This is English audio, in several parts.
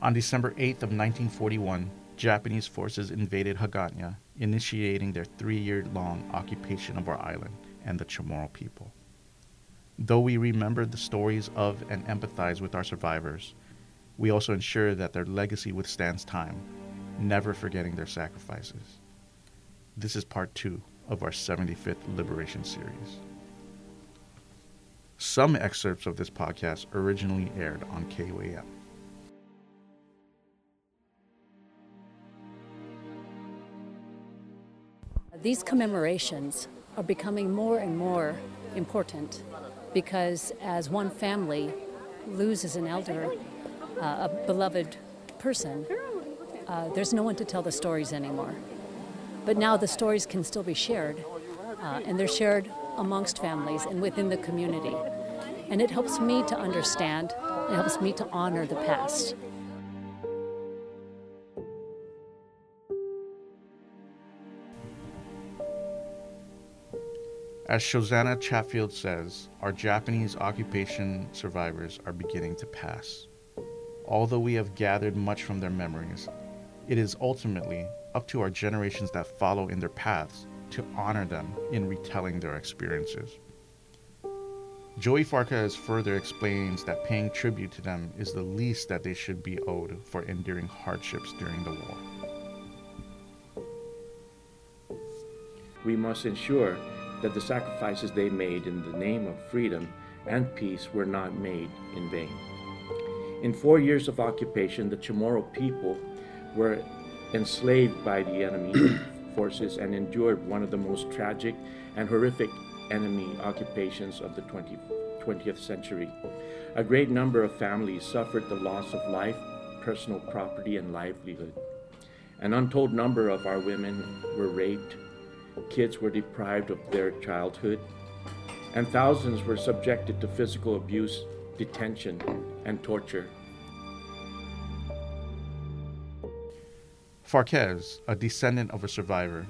On December 8th of 1941, Japanese forces invaded Hagåtña, initiating their three-year-long occupation of our island and the Chamorro people. Though we remember the stories of and empathize with our survivors, we also ensure that their legacy withstands time, never forgetting their sacrifices. This is part two of our 75th Liberation series. Some excerpts of this podcast originally aired on KUAM. These commemorations are becoming more and more important because as one family loses an elder, uh, a beloved person, uh, there's no one to tell the stories anymore. But now the stories can still be shared, uh, and they're shared amongst families and within the community. And it helps me to understand, it helps me to honor the past. As Shosanna Chatfield says, our Japanese occupation survivors are beginning to pass. Although we have gathered much from their memories, it is ultimately up to our generations that follow in their paths to honor them in retelling their experiences. Joey Farquez further explains that paying tribute to them is the least that they should be owed for enduring hardships during the war. We must ensure that the sacrifices they made in the name of freedom and peace were not made in vain. In four years of occupation, the Chamorro people were enslaved by the enemy forces and endured one of the most tragic and horrific enemy occupations of the 20, 20th century. A great number of families suffered the loss of life, personal property, and livelihood. An untold number of our women were raped, kids were deprived of their childhood, and thousands were subjected to physical abuse, detention, and torture. Farquez, a descendant of a survivor,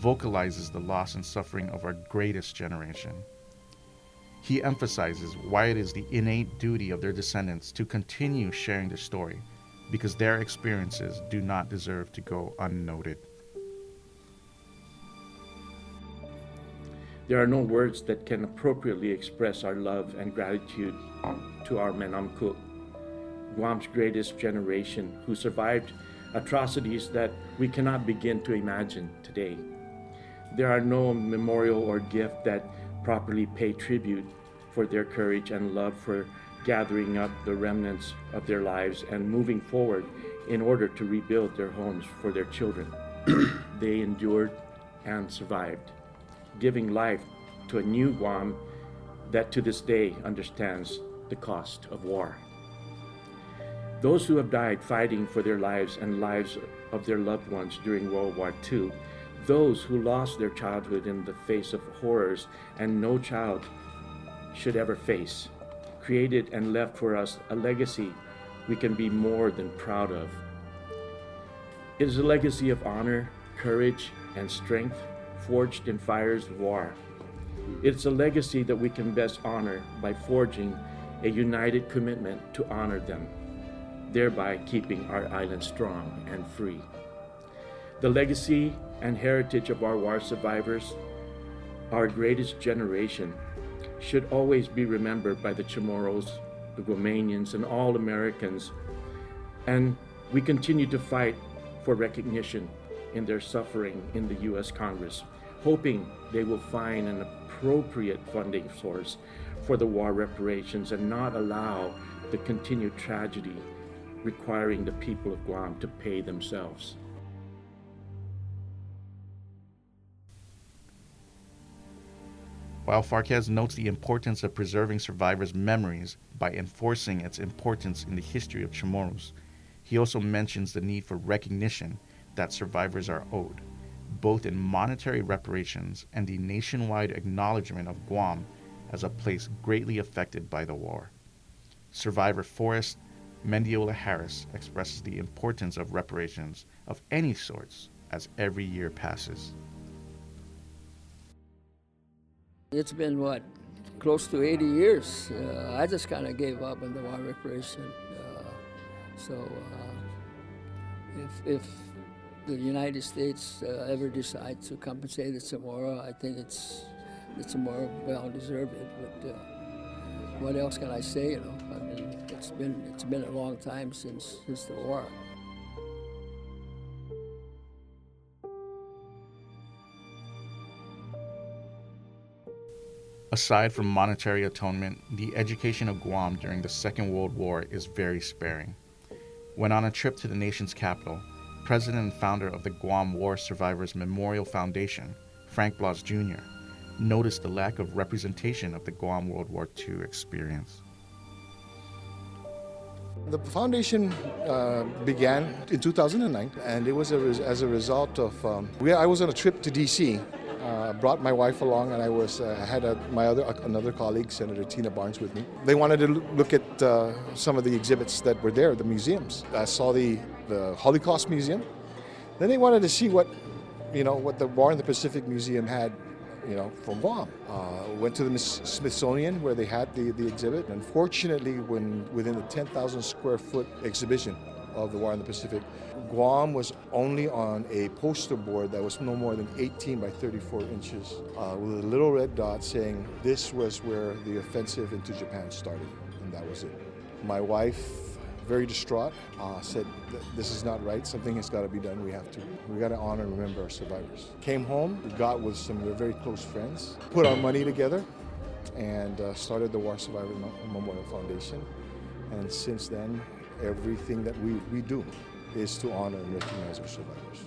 vocalizes the loss and suffering of our greatest generation. He emphasizes why it is the innate duty of their descendants to continue sharing their story because their experiences do not deserve to go unnoted. There are no words that can appropriately express our love and gratitude to our Manåmko', Guam's greatest generation, who survived atrocities that we cannot begin to imagine today. There are no memorial or gift that properly pay tribute for their courage and love for gathering up the remnants of their lives and moving forward in order to rebuild their homes for their children. they endured and survived giving life to a new Guam that to this day understands the cost of war. Those who have died fighting for their lives and lives of their loved ones during World War II, those who lost their childhood in the face of horrors and no child should ever face, created and left for us a legacy we can be more than proud of. It is a legacy of honor, courage, and strength forged in fires of war. It's a legacy that we can best honor by forging a united commitment to honor them, thereby keeping our island strong and free. The legacy and heritage of our war survivors, our greatest generation, should always be remembered by the Chamorros, the Guamanians, and all Americans. And we continue to fight for recognition in their suffering in the U.S. Congress hoping they will find an appropriate funding source for the war reparations and not allow the continued tragedy requiring the people of Guam to pay themselves. While Farquez notes the importance of preserving survivors' memories by enforcing its importance in the history of Chamorros, he also mentions the need for recognition that survivors are owed both in monetary reparations and the nationwide acknowledgement of Guam as a place greatly affected by the war. Survivor Forrest Mendiola Harris expresses the importance of reparations of any sorts as every year passes. It's been what, close to 80 years. Uh, I just kind of gave up on the war reparation. Uh, So uh, if, if the United States uh, ever decides to compensate the Chamorro, I think it's the Chamorro well deserved it. But uh, what else can I say? You know, I mean, it's been it's been a long time since since the war. Aside from monetary atonement, the education of Guam during the Second World War is very sparing. When on a trip to the nation's capital, president and founder of the Guam War Survivors Memorial Foundation, Frank Blas Jr., noticed the lack of representation of the Guam World War II experience. The foundation uh, began in 2009, and it was a as a result of. Um, we, I was on a trip to D.C. Uh, brought my wife along, and I was uh, had a, my other another colleague, Senator Tina Barnes, with me. They wanted to look at uh, some of the exhibits that were there, the museums. I saw the the Holocaust Museum. Then they wanted to see what, you know, what the War in the Pacific Museum had you know, from Guam. Uh, went to the Smithsonian where they had the, the exhibit. Unfortunately, when within the 10,000 square foot exhibition of the War in the Pacific, Guam was only on a poster board that was no more than 18 by 34 inches, uh, with a little red dot saying this was where the offensive into Japan started, and that was it. My wife very distraught, uh, said, This is not right. Something has got to be done. We have to. We got to honor and remember our survivors. Came home, got with some very close friends, put our money together, and uh, started the War Survivors Memorial Foundation. And since then, everything that we, we do is to honor and recognize our survivors.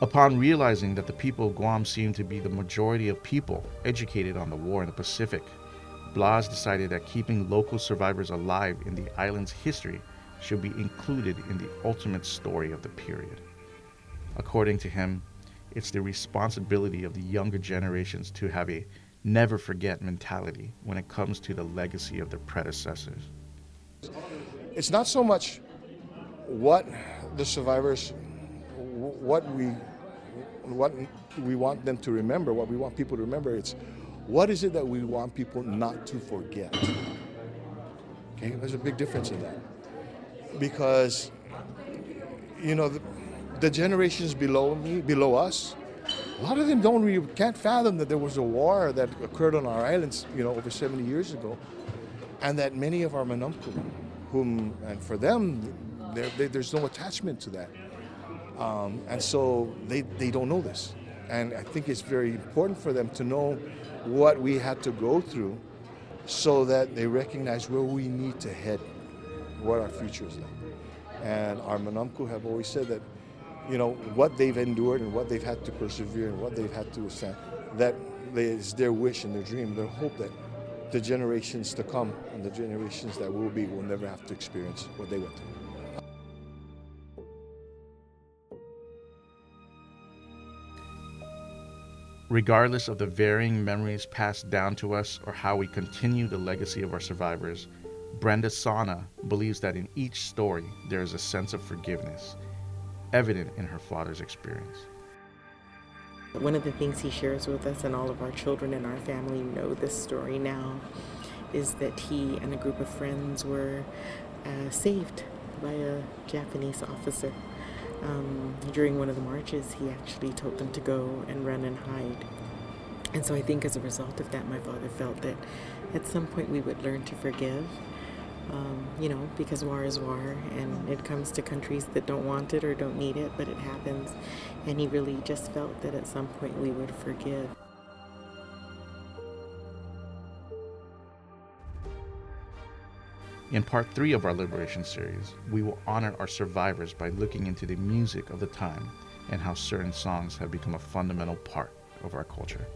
Upon realizing that the people of Guam seemed to be the majority of people educated on the war in the Pacific, Blas decided that keeping local survivors alive in the island's history should be included in the ultimate story of the period. According to him, it's the responsibility of the younger generations to have a never forget mentality when it comes to the legacy of their predecessors. It's not so much what the survivors, what we, what we want them to remember, what we want people to remember. It's what is it that we want people not to forget? Okay, there's a big difference in that. Because, you know, the, the generations below me, below us, a lot of them don't really, can't fathom that there was a war that occurred on our islands, you know, over 70 years ago, and that many of our Manåmko', whom, and for them, they, there's no attachment to that. Um, and so they, they don't know this. And I think it's very important for them to know what we had to go through so that they recognize where we need to head, what our future is like. And our Manåmko' have always said that, you know, what they've endured and what they've had to persevere and what they've had to ascend, that is their wish and their dream, their hope that the generations to come and the generations that will be will never have to experience what they went through. Regardless of the varying memories passed down to us or how we continue the legacy of our survivors, Brenda Sana believes that in each story there is a sense of forgiveness, evident in her father's experience. One of the things he shares with us, and all of our children and our family know this story now, is that he and a group of friends were uh, saved by a Japanese officer um, during one of the marches, he actually told them to go and run and hide. And so I think as a result of that, my father felt that at some point we would learn to forgive. Um, you know, because war is war and it comes to countries that don't want it or don't need it, but it happens. And he really just felt that at some point we would forgive. In part three of our Liberation series, we will honor our survivors by looking into the music of the time and how certain songs have become a fundamental part of our culture.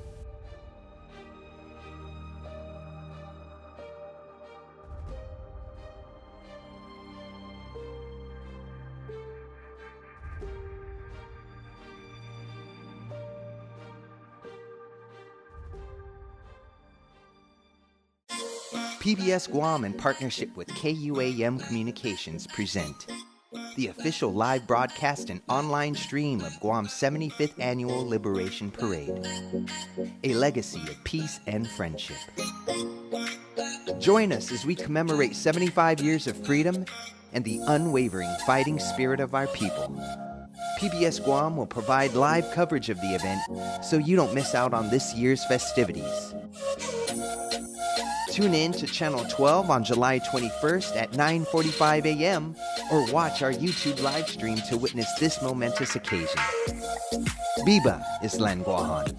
PBS Guam, in partnership with KUAM Communications, present the official live broadcast and online stream of Guam's 75th Annual Liberation Parade, a legacy of peace and friendship. Join us as we commemorate 75 years of freedom and the unwavering fighting spirit of our people. PBS Guam will provide live coverage of the event so you don't miss out on this year's festivities. Tune in to Channel 12 on July 21st at 9:45 a.m. or watch our YouTube live stream to witness this momentous occasion. Biba Islan Guahan.